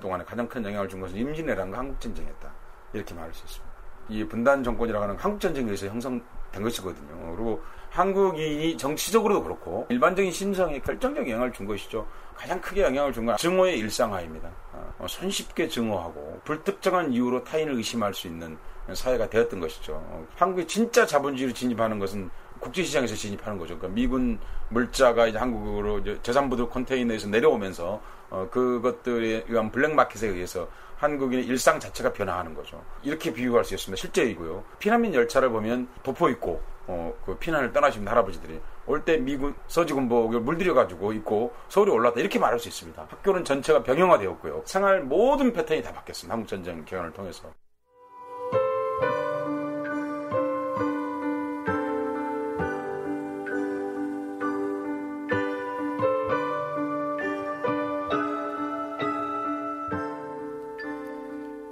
동안에 가장 큰 영향을 준 것은 임진왜란과 한국전쟁이었다. 이렇게 말할 수 있습니다. 이 분단 정권이라고 하는 한국전쟁에 의해서 형성된 것이거든요. 그리고 한국이 정치적으로도 그렇고 일반적인 심성에 결정적 영향을 준 것이죠. 가장 크게 영향을 준 건 증오의 일상화입니다. 어, 손쉽게 증오하고 불특정한 이유로 타인을 의심할 수 있는 사회가 되었던 것이죠. 어, 한국이 진짜 자본주의로 진입하는 것은 국제시장에서 진입하는 거죠. 그러니까 미군 물자가 이제 한국으로 저산부들 컨테이너에서 내려오면서 어, 그것들에 의한 블랙마켓에 의해서 한국인의 일상 자체가 변화하는 거죠. 이렇게 비유할 수 있습니다. 실제이고요. 피난민 열차를 보면 도포 입고 어, 그 피난을 떠나신 할아버지들이 올 때 미군 서지군복을 물들여가지고 입고 서울에 올랐다 이렇게 말할 수 있습니다. 학교는 전체가 병영화되었고요. 생활 모든 패턴이 다 바뀌었습니다. 한국전쟁 개헌을 통해서.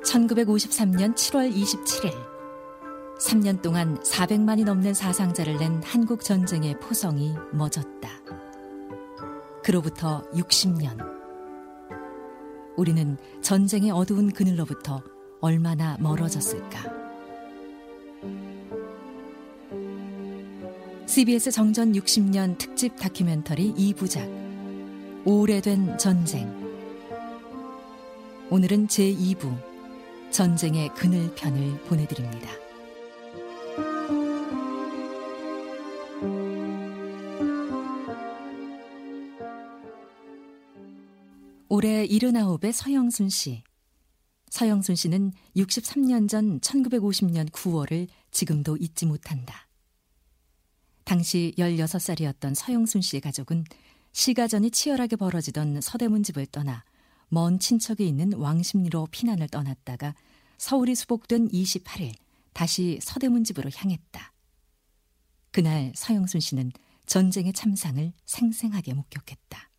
1953년 7월 27일 3년 동안 400만이 넘는 사상자를 낸 한국 전쟁의 포성이 멎었다. 그로부터 60년. 우리는 전쟁의 어두운 그늘로부터 얼마나 멀어졌을까? CBS 정전 60년 특집 다큐멘터리 2부작 오래된 전쟁 오늘은 제2부 전쟁의 그늘 편을 보내드립니다. 올해 79의 서영순 씨. 서영순 씨는 63년 전 1950년 9월을 지금도 잊지 못한다. 당시 16살이었던 서영순 씨의 가족은 시가전이 치열하게 벌어지던 서대문 집을 떠나 먼 친척이 있는 왕십리로 피난을 떠났다가 서울이 수복된 28일 다시 서대문 집으로 향했다. 그날 서영순 씨는 전쟁의 참상을 생생하게 목격했다.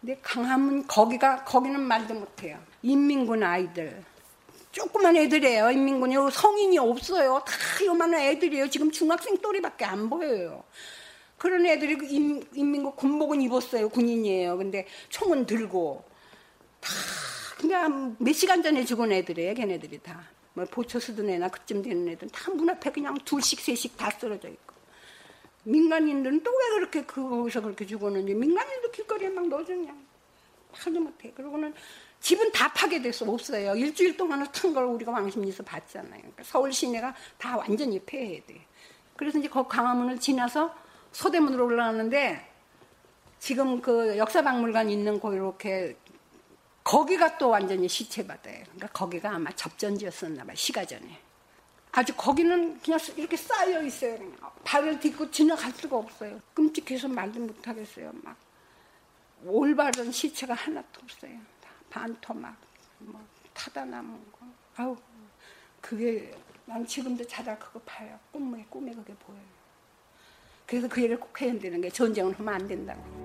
근데 강함은 거기가 거기는 말도 못해요. 인민군 아이들 조그만 애들이에요. 인민군이 성인이 없어요. 다 요만한 애들이에요. 지금 중학생 또리밖에 안 보여요. 그런 애들이 그 인, 인민군 군복은 입었어요. 군인이에요. 근데 총은 들고 다 그냥 몇 시간 전에 죽은 애들이에요. 걔네들이 다. 뭐 보초 쓰던 애나 그쯤 되는 애들은 다 문 앞에 그냥 둘씩 셋씩 다 쓰러져 있고. 민간인들은 또 왜 그렇게 그 거기서 그렇게 죽었는지 민간인도 길거리에 막 그냥 하도 못해. 그러고는 집은 다 파괴돼서 없어요. 일주일 동안을 탄걸 우리가 왕십리에서 봤잖아요. 그러니까 서울 시내가 다 완전히 폐해돼. 그래서 이제 그 광화문을 지나서 서대문으로 올라가는데 지금 그 역사박물관 있는 거 이렇게 거기가 또 완전히 시체 바다예요. 그러니까 거기가 아마 접전지였었나 봐요. 시가전에. 아주 거기는 그냥 이렇게 쌓여 있어요. 발을 딛고 지나갈 수가 없어요. 끔찍해서 말도 못 하겠어요. 막 올바른 시체가 하나도 없어요. 반토 막, 뭐 타다 남은 거. 아우, 그게 난 지금도 자다 그거 봐요. 꿈에 꿈에 그게 보여요. 그래서 그 일을 꼭 해야 되는 게 전쟁은 하면 안 된다고.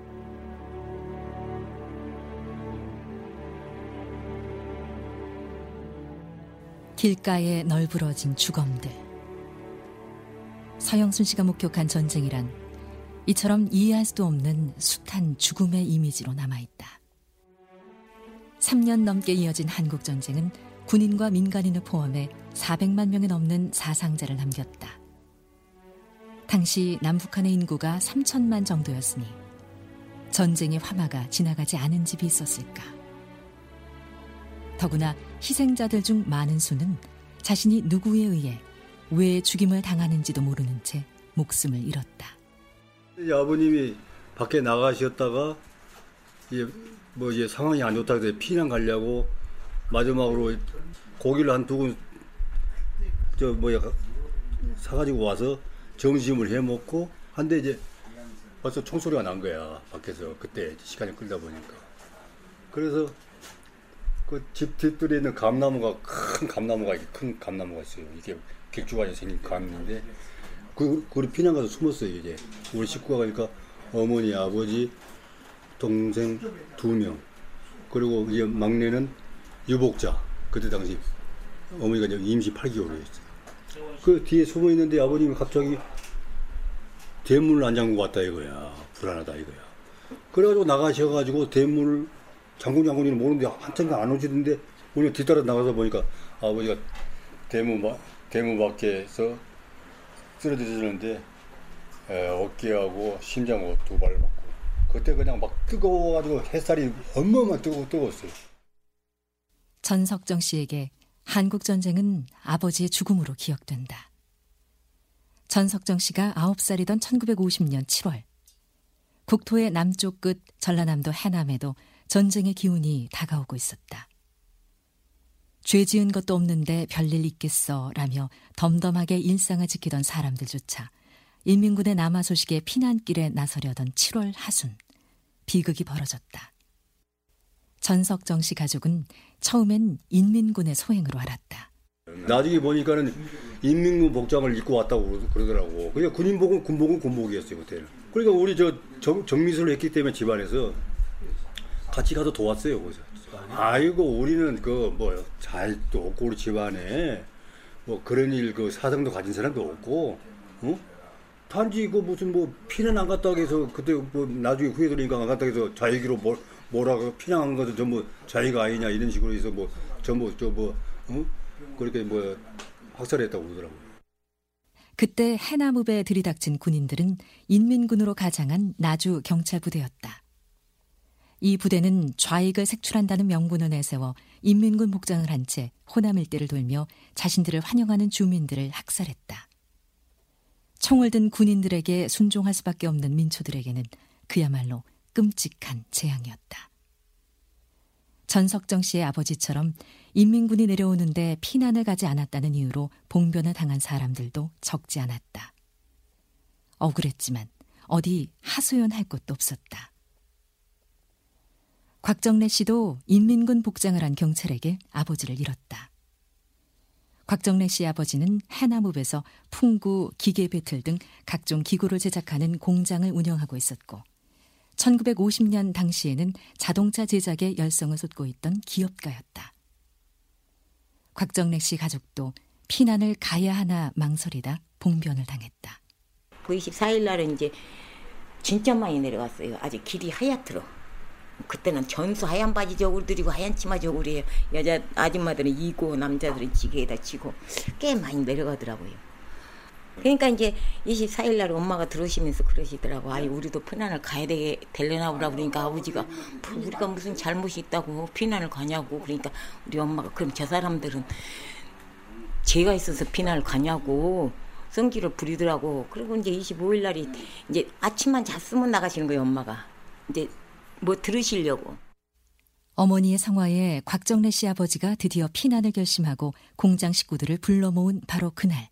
길가에 널브러진 주검들. 서영순 씨가 목격한 전쟁이란 이처럼 이해할 수도 없는 숱한 죽음의 이미지로 남아있다. 3년 넘게 이어진 한국 전쟁은 군인과 민간인을 포함해 400만 명이 넘는 사상자를 남겼다. 당시 남북한의 인구가 3천만 정도였으니 전쟁의 화마가 지나가지 않은 집이 있었을까. 더구나 희생자들 중 많은 수는 자신이 누구에 의해 왜 죽임을 당하는지도 모르는 채 목숨을 잃었다. 아버님이 밖에 나가셨다가 이제 뭐 이제 상황이 안 좋다고 해서 피난 가려고 마지막으로 고기를 한 두근 저 뭐야 사가지고 와서 점심을 해 먹고 한데 이제 벌써 총소리가 난 거야 밖에서 그때 시간이 끌다 보니까 그래서 그 집 뒷뜰에 있는 감나무가 큰 감나무가 큰 감나무가 있어요 이게 객주가에 생긴 감인데 그 그리 피난 가서 숨었어요 이제 우리 식구가 가니까 어머니 아버지 동생 두 명 그리고 이제 막내는 유복자 그때 당시 어머니가 임시 8개월이었어요. 그 뒤에 숨어 있는데 아버님이 갑자기 대문을 안 잠그고 왔다 이거야. 불안하다 이거야. 그래가지고 나가셔가지고 대문을 장군 장군이는 모르는데 한참 안 오시던데 우리가 뒤따라 나가서 보니까 아버지가 대문 바, 대문 밖에서 쓰러지셨는데 어깨하고 심장하고 두 발을 맞고 그때 그냥 막 뜨거워가지고 햇살이 얼마나 뜨거 뜨거웠어요. 전석정 씨에게 한국 전쟁은 아버지의 죽음으로 기억된다. 전석정 씨가 9살이던 1950년 7월 국토의 남쪽 끝 전라남도 해남에도 전쟁의 기운이 다가오고 있었다. 죄 지은 것도 없는데 별일 있겠어 라며 덤덤하게 일상을 지키던 사람들조차 인민군의 남하 소식에 피난길에 나서려던 7월 하순 비극이 벌어졌다. 전석정 씨 가족은 처음엔 인민군의 소행으로 알았다. 나중에 보니까는 인민군 복장을 입고 왔다고 그러더라고. 그러니까 군인복은 군복은 군복이었어요 그때는. 그러니까 우리 저 정, 정미술을 했기 때문에 집안에서 같이 가서 도왔어요. 거기서. 아이고 우리는 그 뭐 잘도 없고 우리 집안에 뭐 그런 일 그 사정도 가진 사람도 없고, 어? 단지 그 무슨 뭐 피난 안 갔다 해서 그때 뭐 나중에 후회 들으니까 안 갔다 해서 자기로 뭐 뭐라고 피난한 것도 전부 자기가 아니냐 이런 식으로 해서 뭐 전부 저뭐 어? 그렇게 뭐 학살했다고 그러더라고요. 그때 해남읍에 들이닥친 군인들은 인민군으로 가장한 나주 경찰부대였다. 이 부대는 좌익을 색출한다는 명분을 내세워 인민군 복장을 한 채 호남 일대를 돌며 자신들을 환영하는 주민들을 학살했다. 총을 든 군인들에게 순종할 수밖에 없는 민초들에게는 그야말로 끔찍한 재앙이었다. 전석정 씨의 아버지처럼 인민군이 내려오는데 피난을 가지 않았다는 이유로 봉변을 당한 사람들도 적지 않았다. 억울했지만 어디 하소연할 곳도 없었다. 곽정래 씨도 인민군 복장을 한 경찰에게 아버지를 잃었다. 곽정래 씨 아버지는 해남읍에서 풍구, 기계 배틀 등 각종 기구를 제작하는 공장을 운영하고 있었고 1950년 당시에는 자동차 제작에 열성을 쏟고 있던 기업가였다. 곽정래 씨 가족도 피난을 가야 하나 망설이다 봉변을 당했다. 그 24일 날은 이제 진짜 많이 내려갔어요. 아직 길이 하얗더러. 그때는 전수 하얀 바지 저고리들이고 하얀 치마 저고리에 여자 아줌마들은 이고 남자들은 지게에다 치고 꽤 많이 내려가더라고요. 그러니까 이제 24일 날 엄마가 들어오시면서 그러시더라고. 아이 우리도 피난을 가야 되 될려나 보라 그러니까 아버지가 뭐 우리가 무슨 잘못이 있다고 피난을 가냐고 그러니까 우리 엄마가 그럼 저 사람들은 죄가 있어서 피난을 가냐고 성질을 부리더라고. 그리고 이제 25일 날이 이제 아침만 잤으면 나가시는 거예요 엄마가. 이제 뭐 들으시려고. 어머니의 성화에 곽정래 씨 아버지가 드디어 피난을 결심하고 공장 식구들을 불러 모은 바로 그날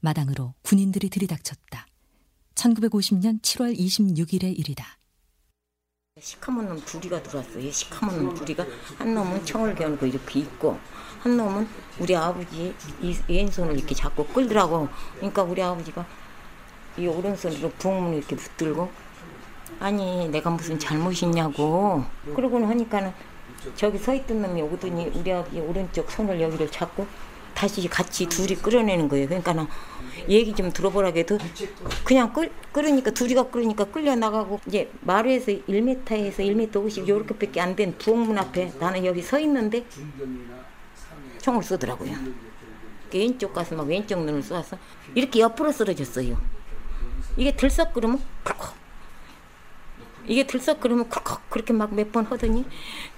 마당으로 군인들이 들이닥쳤다. 1950년 7월 26일의 일이다. 시커먼 놈 둘이가 들어왔어요. 시커먼 놈 둘이가 한 놈은 총을 겨누고 이렇게 있고 한 놈은 우리 아버지 이 왼손을 이렇게 잡고 끌더라고. 그러니까 우리 아버지가 이 오른손으로 부엌문을 이렇게 붙들고 아니 내가 무슨 잘못이 있냐고 그러고는 하니까는 저기 서 있던 놈이 오더니 우리 아버지 오른쪽 손을 여기를 잡고 다시 같이 둘이 끌어내는 거예요. 그러니까는 얘기 좀 들어보라고 해도 그냥 끌, 끌으니까 둘이가 끌으니까 끌려 나가고 이제 마루에서 1m에서 1m 50 요렇게밖에 안 된 부엌문 앞에 나는 여기 서 있는데 총을 쏘더라고요. 왼쪽 가슴막 왼쪽 눈을 쏘아서 이렇게 옆으로 쓰러졌어요. 이게 들썩거리면 팍 이게 들썩거리면 쿡쿡 그렇게 막 몇 번 하더니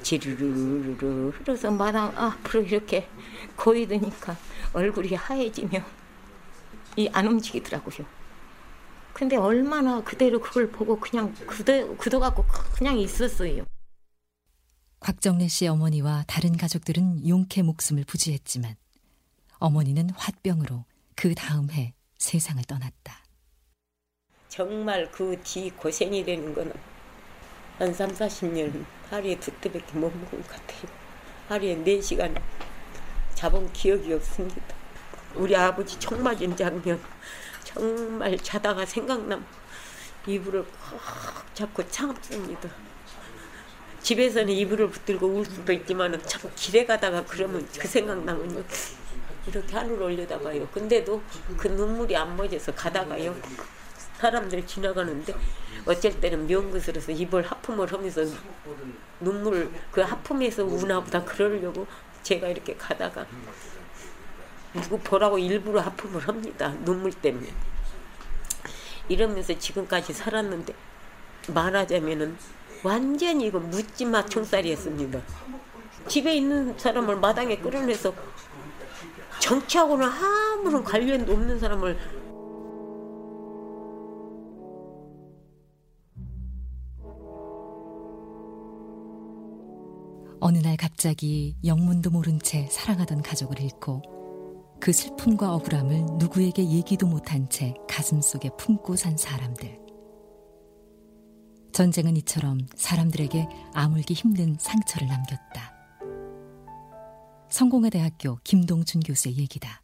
지르르르 흘러서 마당 앞으로 이렇게 고이드니까 얼굴이 하얘지며 이 안 움직이더라고요. 근데 얼마나 그대로 그걸 보고 그냥 그대, 그둬갖고 그냥 있었어요. 곽정래 씨 어머니와 다른 가족들은 용케 목숨을 부지했지만 어머니는 화병으로 그 다음 해 세상을 떠났다. 정말 그 뒤 고생이 되는 거는 한 3, 40년 하루에 두 때밖에 못 먹은 것 같아요. 하루에 4시간 잡은 기억이 없습니다. 우리 아버지 총 맞은 장면 정말 자다가 생각나면 이불을 꽉 잡고 참습니다. 집에서는 이불을 붙들고 울 수도 있지만 참 길에 가다가 그러면 그 생각 나면요. 이렇게 하늘 올려다봐요. 근데도 그 눈물이 안 멎어서 가다가요. 사람들 지나가는데 어쩔 때는 명긋으로서 입을 하품을 하면서 눈물 그 하품에서 우나보다 그러려고 제가 이렇게 가다가 누구 보라고 일부러 하품을 합니다. 눈물 때문에. 이러면서 지금까지 살았는데 말하자면은 완전히 이거 묻지마 총살이었습니다. 집에 있는 사람을 마당에 끌어내서 정치하고는 아무런 관련도 없는 사람을 어느 날 갑자기 영문도 모른 채 사랑하던 가족을 잃고 그 슬픔과 억울함을 누구에게 얘기도 못한 채 가슴 속에 품고 산 사람들. 전쟁은 이처럼 사람들에게 아물기 힘든 상처를 남겼다. 성공회 대학교 김동준 교수의 얘기다.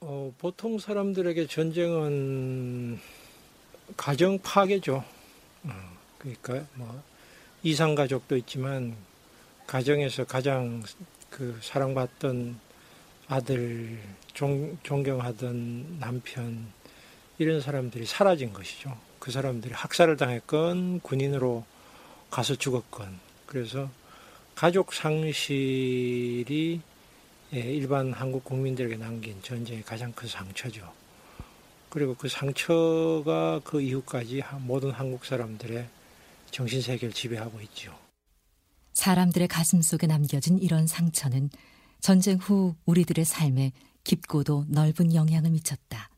어, 보통 사람들에게 전쟁은 가정 파괴죠. 어, 그러니까 뭐 이산가족도 있지만 가정에서 가장 그 사랑받던 아들, 존, 존경하던 남편 이런 사람들이 사라진 것이죠. 그 사람들이 학살을 당했건 군인으로 가서 죽었건 그래서 가족 상실이 예, 일반 한국 국민들에게 남긴 전쟁의 가장 큰 상처죠. 그리고 그 상처가 그 이후까지 모든 한국 사람들의 정신 세계를 지배하고 있죠. 사람들의 가슴 속에 남겨진 이런 상처는 전쟁 후 우리들의 삶에 깊고도 넓은 영향을 미쳤다.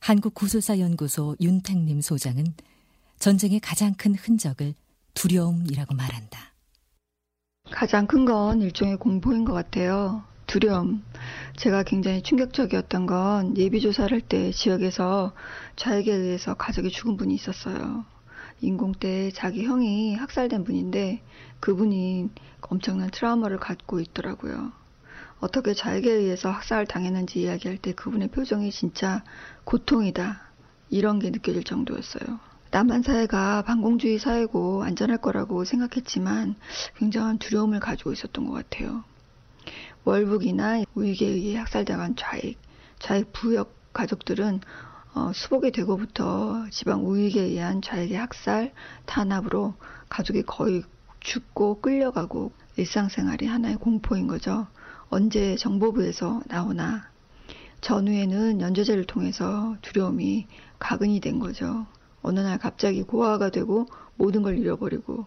한국구술사연구소 윤택님 소장은 전쟁의 가장 큰 흔적을 두려움이라고 말한다. 가장 큰 건 일종의 공포인 것 같아요. 두려움. 제가 굉장히 충격적이었던 건 예비조사를 할 때 지역에서 좌익에 의해서 가족이 죽은 분이 있었어요. 인공 때 자기 형이 학살된 분인데 그분이 엄청난 트라우마를 갖고 있더라고요. 어떻게 자에게 의해서 학살을 당했는지 이야기할 때 그분의 표정이 진짜 고통이다. 이런 게 느껴질 정도였어요. 남한 사회가 반공주의 사회고 안전할 거라고 생각했지만 굉장한 두려움을 가지고 있었던 것 같아요. 월북이나 우익에 의해 학살당한 좌익, 좌익 부역 가족들은 어, 수복이 되고부터 지방 우익에 의한 좌익의 학살, 탄압으로 가족이 거의 죽고 끌려가고 일상생활이 하나의 공포인 거죠. 언제 정보부에서 나오나 전후에는 연좌제를 통해서 두려움이 가근이 된 거죠. 어느 날 갑자기 고아가 되고 모든 걸 잃어버리고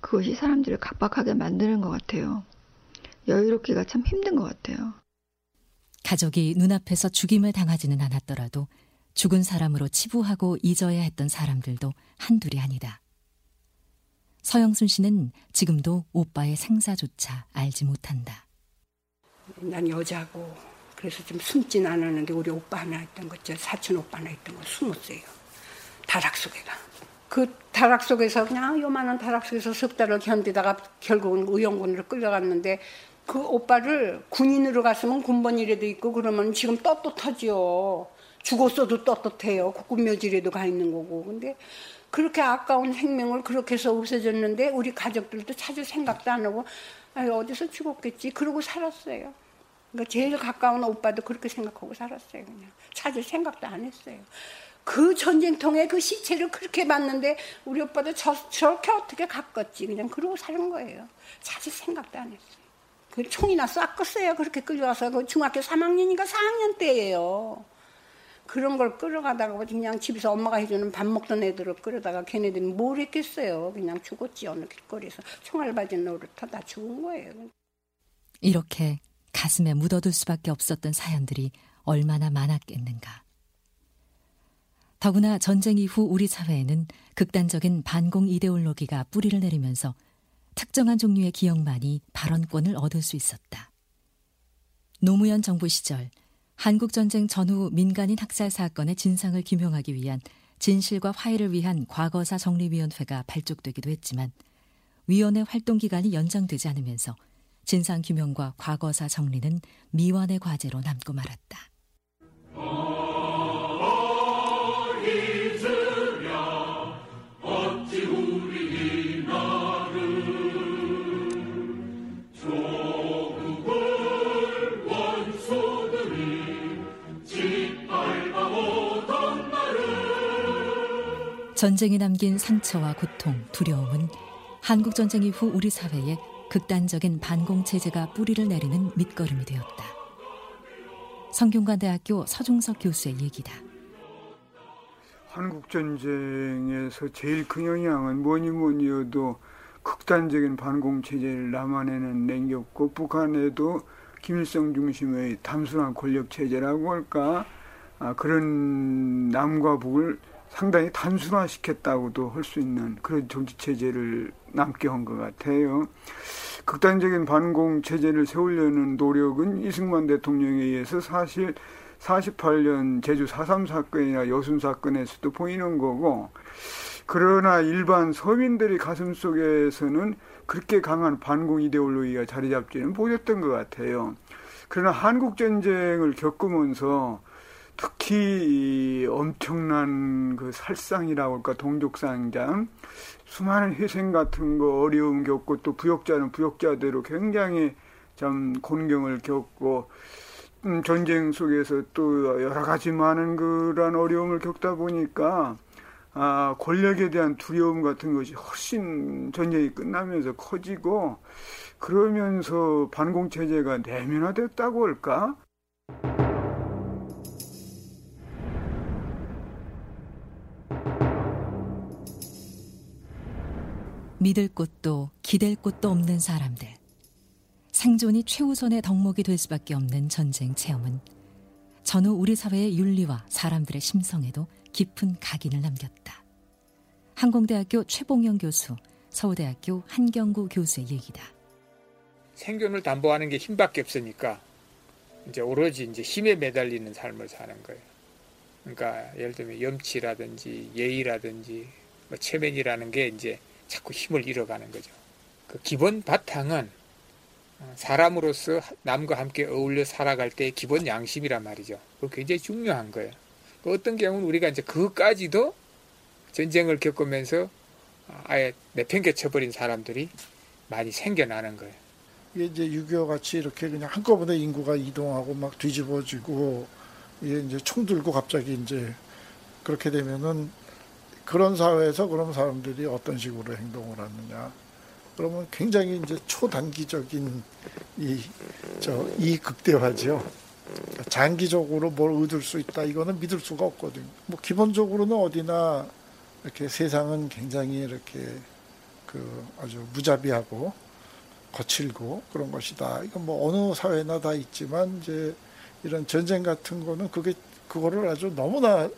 그것이 사람들을 각박하게 만드는 것 같아요. 여유롭기가 참 힘든 것 같아요. 가족이 눈앞에서 죽임을 당하지는 않았더라도 죽은 사람으로 치부하고 잊어야 했던 사람들도 한둘이 아니다. 서영순 씨는 지금도 오빠의 생사조차 알지 못한다. 난 여자고 그래서 좀 숨진 않았는데 우리 오빠 하나 있던 거, 저 사촌 오빠 하나 있던 거 숨었어요. 다락 속에가. 그 다락 속에서 그냥 요만한 다락 속에서 석 달을 견디다가 결국은 의용군으로 끌려갔는데 그 오빠를 군인으로 갔으면 군번이라도 있고 그러면 지금 떳떳하지요. 죽었어도 떳떳해요. 국군묘지라도 가 있는 거고. 근데 그렇게 아까운 생명을 그렇게 해서 없어졌는데 우리 가족들도 찾을 생각도 안 하고 아유, 어디서 죽었겠지. 그러고 살았어요. 그러니까 제일 가까운 오빠도 그렇게 생각하고 살았어요. 그냥 찾을 생각도 안 했어요. 그 전쟁통에 그 시체를 그렇게 봤는데 우리 오빠도 저, 저렇게 어떻게 가꿨지. 그냥 그러고 사는 거예요. 찾을 생각도 안 했어요. 그 총이나 쐈겠어요. 그렇게 끌려와서 그 중학교 3학년이니까 4학년 때예요. 그런 걸 끌어가다가 그냥 집에서 엄마가 해주는 밥 먹던 애들을 끌어다가 걔네들이 뭘 했겠어요. 그냥 죽었지 어느 길거리에서 총알 맞은 노릇하다 죽은 거예요. 이렇게 가슴에 묻어둘 수밖에 없었던 사연들이 얼마나 많았겠는가. 더구나 전쟁 이후 우리 사회에는 극단적인 반공 이데올로기가 뿌리를 내리면서 특정한 종류의 기억만이 발언권을 얻을 수 있었다. 노무현 정부 시절 한국전쟁 전후 민간인 학살 사건의 진상을 규명하기 위한 진실과 화해를 위한 과거사 정리위원회가 발족되기도 했지만 위원회 활동 기간이 연장되지 않으면서 진상 규명과 과거사 정리는 미완의 과제로 남고 말았다. 전쟁이 남긴 상처와 고통, 두려움은 한국 전쟁 이후 우리 사회에 극단적인 반공 체제가 뿌리를 내리는 밑거름이 되었다. 성균관대학교 서중석 교수의 얘기다. 한국 전쟁에서 제일 큰 영향은 뭐니 뭐니 해도 극단적인 반공 체제를 남한에는 남겼고 북한에도 김일성 중심의 단순한 권력 체제라고 할까 아, 그런 남과 북을 상당히 단순화시켰다고도 할 수 있는 그런 정치 체제를 남게 한 것 같아요. 극단적인 반공 체제를 세우려는 노력은 이승만 대통령에 의해서 사실 48년 제주 4.3 사건이나 여순 사건에서도 보이는 거고 그러나 일반 서민들의 가슴 속에서는 그렇게 강한 반공 이데올로기가 자리 잡지는 못했던 것 같아요. 그러나 한국 전쟁을 겪으면서 특히 엄청난 그 살상이라고 할까 동족상장 수많은 희생 같은 거 어려움 겪고 또 부역자는 부역자대로 굉장히 참 곤경을 겪고 음, 전쟁 속에서 또 여러 가지 많은 그런 어려움을 겪다 보니까 아, 권력에 대한 두려움 같은 것이 훨씬 전쟁이 끝나면서 커지고 그러면서 반공체제가 내면화됐다고 할까? 믿을 곳도 기댈 곳도 없는 사람들. 생존이 최우선의 덕목이 될 수밖에 없는 전쟁 체험은 전후 우리 사회의 윤리와 사람들의 심성에도 깊은 각인을 남겼다. 항공대학교 최봉영 교수, 서울대학교 한경구 교수의 얘기다. 생존을 담보하는 게 힘밖에 없으니까 이제 오로지 이제 힘에 매달리는 삶을 사는 거예요. 그러니까 예를 들면 염치라든지 예의라든지 뭐 체면이라는 게 이제 자꾸 힘을 잃어가는 거죠. 그 기본 바탕은 어, 사람으로서 남과 함께 어울려 살아갈 때의 기본 양심이란 말이죠. 그 굉장히 중요한 거예요. 그 어떤 경우는 우리가 이제 그까지도 전쟁을 겪으면서 아예 내팽개쳐버린 사람들이 많이 생겨나는 거예요. 이게 이제 6.25 같이 이렇게 그냥 한꺼번에 인구가 이동하고 막 뒤집어지고 이제 총 들고 갑자기 이제 그렇게 되면은 그런 사회에서 그런 사람들이 어떤 식으로 행동을 하느냐. 그러면 굉장히 이제 초단기적인 이, 저, 이 극대화죠. 장기적으로 뭘 얻을 수 있다. 이거는 믿을 수가 없거든요. 뭐, 기본적으로는 어디나 이렇게 세상은 굉장히 이렇게 그 아주 무자비하고 거칠고 그런 것이다. 이건 뭐 어느 사회나 다 있지만 이제 이런 전쟁 같은 거는 그게 그거를 아주 너무나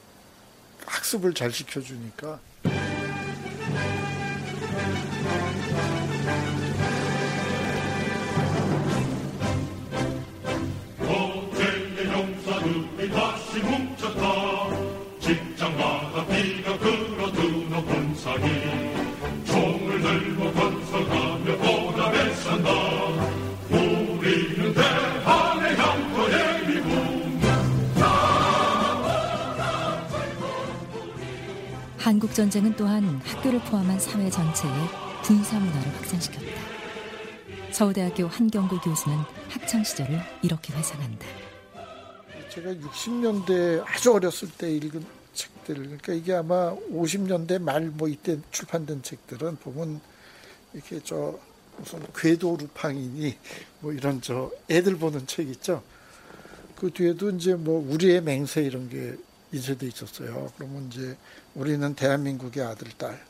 학습을 잘 시켜주니까. 한국 전쟁은 또한 학교를 포함한 사회 전체에 군사 문화를 확산시켰다. 서울대학교 한경구 교수는 학창 시절을 이렇게 회상한다. 제가 60년대 아주 어렸을 때 읽은 책들, 그러니까 이게 아마 50년대 말 뭐 이때 출판된 책들은 보면 이렇게 저 무슨 궤도 루팡이니 뭐 이런 저 애들 보는 책 있죠. 그 뒤에도 이제 뭐 우리의 맹세 이런 게 이세도 있었어요. 그러면 이제 우리는 대한민국의 아들, 딸,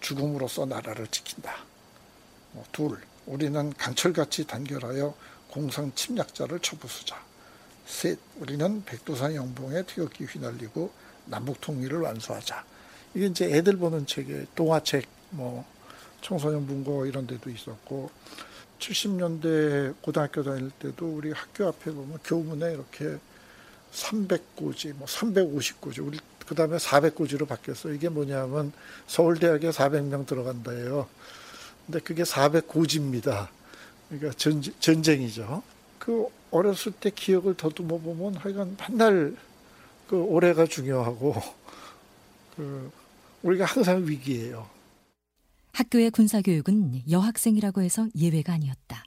죽음으로써 나라를 지킨다. 뭐 둘, 우리는 강철같이 단결하여 공상 침략자를 처부수자. 셋, 우리는 백두산 영봉에 태극기 휘날리고 남북 통일을 완수하자. 이게 이제 애들 보는 책에 동화책, 뭐 청소년 문고 이런 데도 있었고 70년대 고등학교 다닐 때도 우리 학교 앞에 보면 교문에 이렇게 300고지, 뭐 350고지, 우리 그 다음에 400고지로 바뀌었어. 이게 뭐냐면 서울대학에 400명 들어간다예요. 근데 그게 400고지입니다. 그러니까 전, 전쟁이죠. 그 어렸을 때 기억을 더듬어 보면 하여간 맨날 그 올해가 중요하고 그 우리가 항상 위기예요. 학교의 군사 교육은 여학생이라고 해서 예외가 아니었다.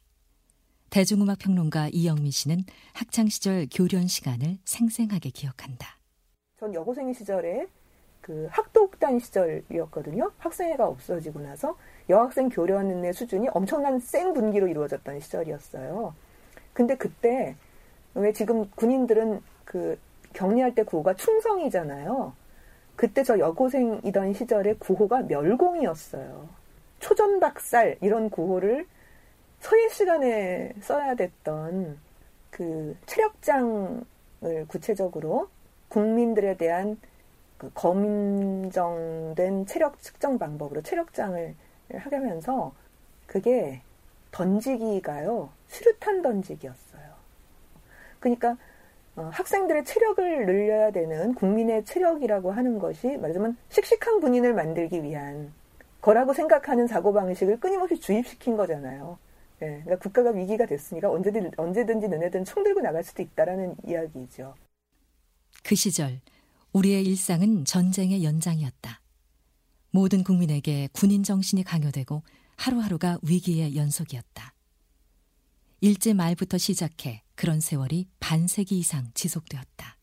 대중음악 평론가 이영미 씨는 학창 시절 교련 시간을 생생하게 기억한다. 전 여고생 시절에 그 학도극단 시절이었거든요. 학생회가 없어지고 나서 여학생 교련의 수준이 엄청난 센 분기로 이루어졌던 시절이었어요. 근데 그때 왜 지금 군인들은 그 격리할 때 구호가 충성이잖아요. 그때 저 여고생이던 시절에 구호가 멸공이었어요. 초전박살 이런 구호를 서예 시간에 써야 됐던 그 체력장을 구체적으로 국민들에 대한 그 검정된 체력 측정 방법으로 체력장을 하면서 그게 던지기가요 수류탄 던지기였어요. 그러니까 어, 학생들의 체력을 늘려야 되는 국민의 체력이라고 하는 것이 말하자면 씩씩한 군인을 만들기 위한 거라고 생각하는 사고방식을 끊임없이 주입시킨 거잖아요. 예, 그러니까 국가가 위기가 됐으니까 언제든, 언제든지 너네들은 총 들고 나갈 수도 있다라는 이야기죠. 그 시절 우리의 일상은 전쟁의 연장이었다. 모든 국민에게 군인 정신이 강요되고 하루하루가 위기의 연속이었다. 일제 말부터 시작해 그런 세월이 반세기 이상 지속되었다.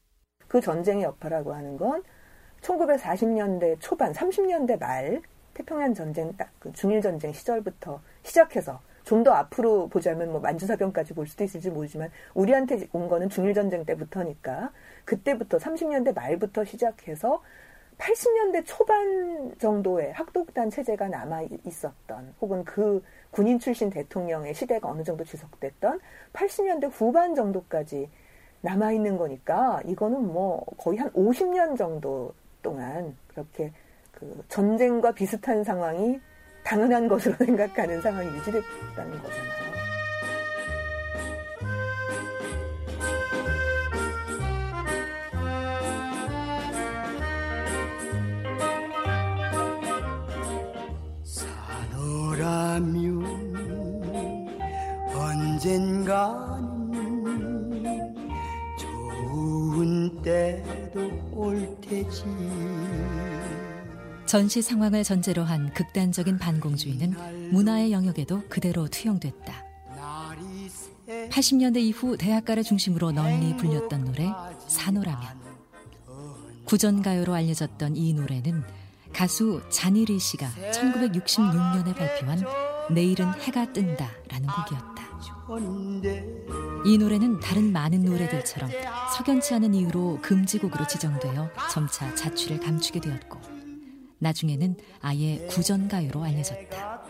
그 전쟁의 여파라고 하는 건 1940년대 초반, 30년대 말 태평양 전쟁 딱 그 중일 전쟁 시절부터 시작해서 좀 더 앞으로 보자면 뭐 만주사병까지 볼 수도 있을지 모르지만 우리한테 온 거는 중일 전쟁 때부터니까 그때부터 30년대 말부터 시작해서 80년대 초반 정도의 학독단 체제가 남아 있었던 혹은 그 군인 출신 대통령의 시대가 어느 정도 지속됐던 80년대 후반 정도까지 남아 있는 거니까 이거는 뭐 거의 한 50년 정도 동안 그렇게 그 전쟁과 비슷한 상황이 당연한 것으로 생각하는 상황이 유지됐다는 거잖아요. 사노라면 언젠가는 좋은 때도 올 테지 전시 상황을 전제로 한 극단적인 반공주의는 문화의 영역에도 그대로 투영됐다. 80년대 이후 대학가를 중심으로 널리 불렸던 노래 산호라면. 구전가요로 알려졌던 이 노래는 가수 잔이리 씨가 1966년에 발표한 내일은 해가 뜬다라는 곡이었다. 이 노래는 다른 많은 노래들처럼 석연치 않은 이유로 금지곡으로 지정되어 점차 자취를 감추게 되었고 나중에는 아예 구전가요로 알려졌다.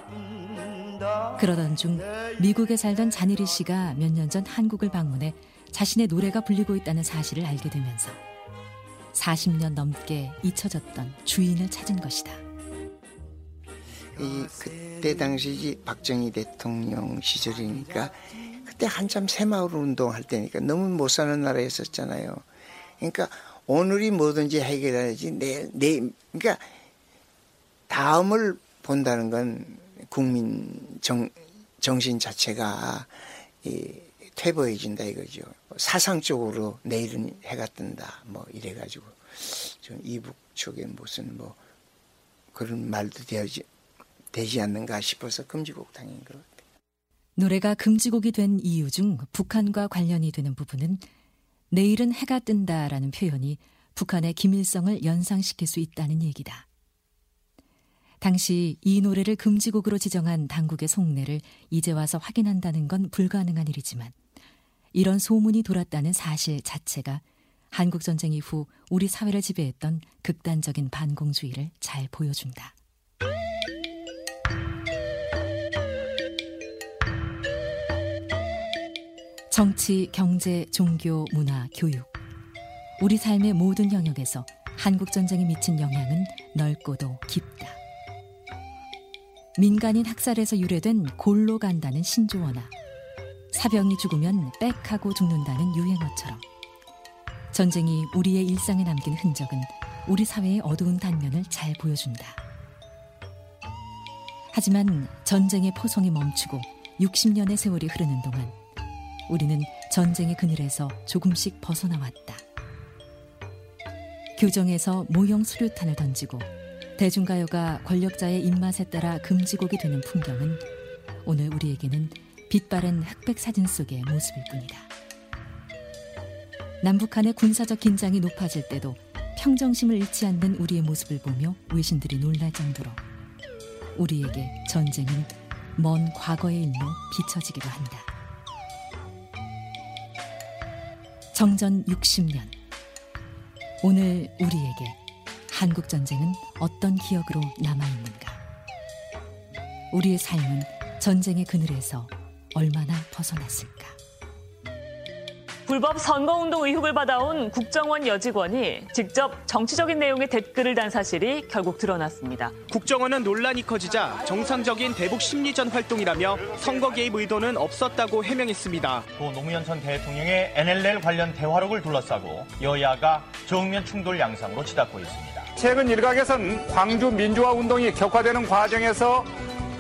그러던 중 미국에 살던 자니리 씨가 몇 년 전 한국을 방문해 자신의 노래가 불리고 있다는 사실을 알게 되면서 40년 넘게 잊혀졌던 주인을 찾은 것이다. 이 그때 당시 박정희 대통령 시절이니까 그때 한참 새마을 운동할 때니까 너무 못 사는 나라였었잖아요. 그러니까 오늘이 뭐든지 해결해야지 내일 내일 그러니까 다음을 본다는 건 국민 정, 정신 자체가 이, 퇴보해진다 이거죠. 사상적으로 내일은 해가 뜬다 뭐 이래가지고 좀 이북 쪽에 무슨 뭐 그런 말도 되지, 되지 않는가 싶어서 금지곡 당인 것 같아요. 노래가 금지곡이 된 이유 중 북한과 관련이 되는 부분은 내일은 해가 뜬다라는 표현이 북한의 김일성을 연상시킬 수 있다는 얘기다. 당시 이 노래를 금지곡으로 지정한 당국의 속내를 이제 와서 확인한다는 건 불가능한 일이지만 이런 소문이 돌았다는 사실 자체가 한국 전쟁 이후 우리 사회를 지배했던 극단적인 반공주의를 잘 보여준다. 정치, 경제, 종교, 문화, 교육. 우리 삶의 모든 영역에서 한국 전쟁이 미친 영향은 넓고도 깊다. 민간인 학살에서 유래된 골로 간다는 신조어나 사병이 죽으면 빽하고 죽는다는 유행어처럼 전쟁이 우리의 일상에 남긴 흔적은 우리 사회의 어두운 단면을 잘 보여준다. 하지만 전쟁의 포성이 멈추고 60년의 세월이 흐르는 동안 우리는 전쟁의 그늘에서 조금씩 벗어나왔다. 교정에서 모형 수류탄을 던지고 대중가요가 권력자의 입맛에 따라 금지곡이 되는 풍경은 오늘 우리에게는 빛바랜 흑백 사진 속의 모습일 뿐이다. 남북한의 군사적 긴장이 높아질 때도 평정심을 잃지 않는 우리의 모습을 보며 외신들이 놀랄 정도로 우리에게 전쟁은 먼 과거의 일로 비춰지기도 한다. 정전 60년. 오늘 우리에게 한국 전쟁은 어떤 기억으로 남아 있는가? 우리의 삶은 전쟁의 그늘에서 얼마나 벗어났을까? 불법 선거운동 의혹을 받아온 국정원 여직원이 직접 정치적인 내용의 댓글을 단 사실이 결국 드러났습니다. 국정원은 논란이 커지자 정상적인 대북 심리전 활동이라며 선거 개입 의도는 없었다고 해명했습니다. 또 노무현 전 대통령의 NLL 관련 대화록을 둘러싸고 여야가 정면 충돌 양상으로 치닫고 있습니다. 최근 일각에선 광주 민주화 운동이 격화되는 과정에서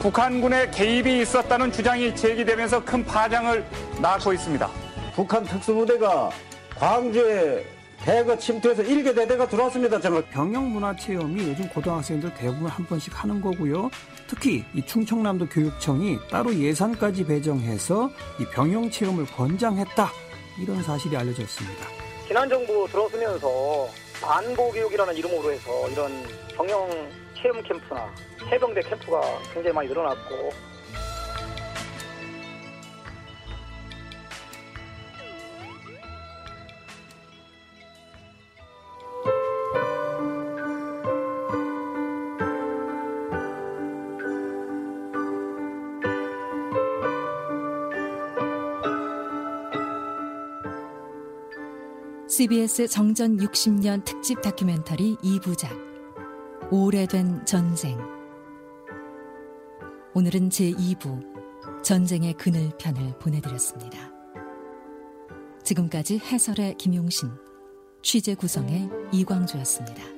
북한군의 개입이 있었다는 주장이 제기되면서 큰 파장을 낳고 있습니다. 북한 특수부대가 광주에 대거 침투해서 일개 대대가 들어왔습니다. 정말 병영 문화 체험이 요즘 고등학생들 대부분 한 번씩 하는 거고요. 특히 이 충청남도 교육청이 따로 예산까지 배정해서 이 병영 체험을 권장했다 이런 사실이 알려져 있습니다. 지난 정부 들어서면서 반보 교육이라는 이름으로 해서 이런 병영 체험 캠프나 해병대 캠프가 굉장히 많이 늘어났고 CBS 정전 60년 특집 다큐멘터리 2부작 오래된 전쟁 오늘은 제2부 전쟁의 그늘 편을 보내드렸습니다. 지금까지 해설의 김용신, 취재 구성의 이광조였습니다.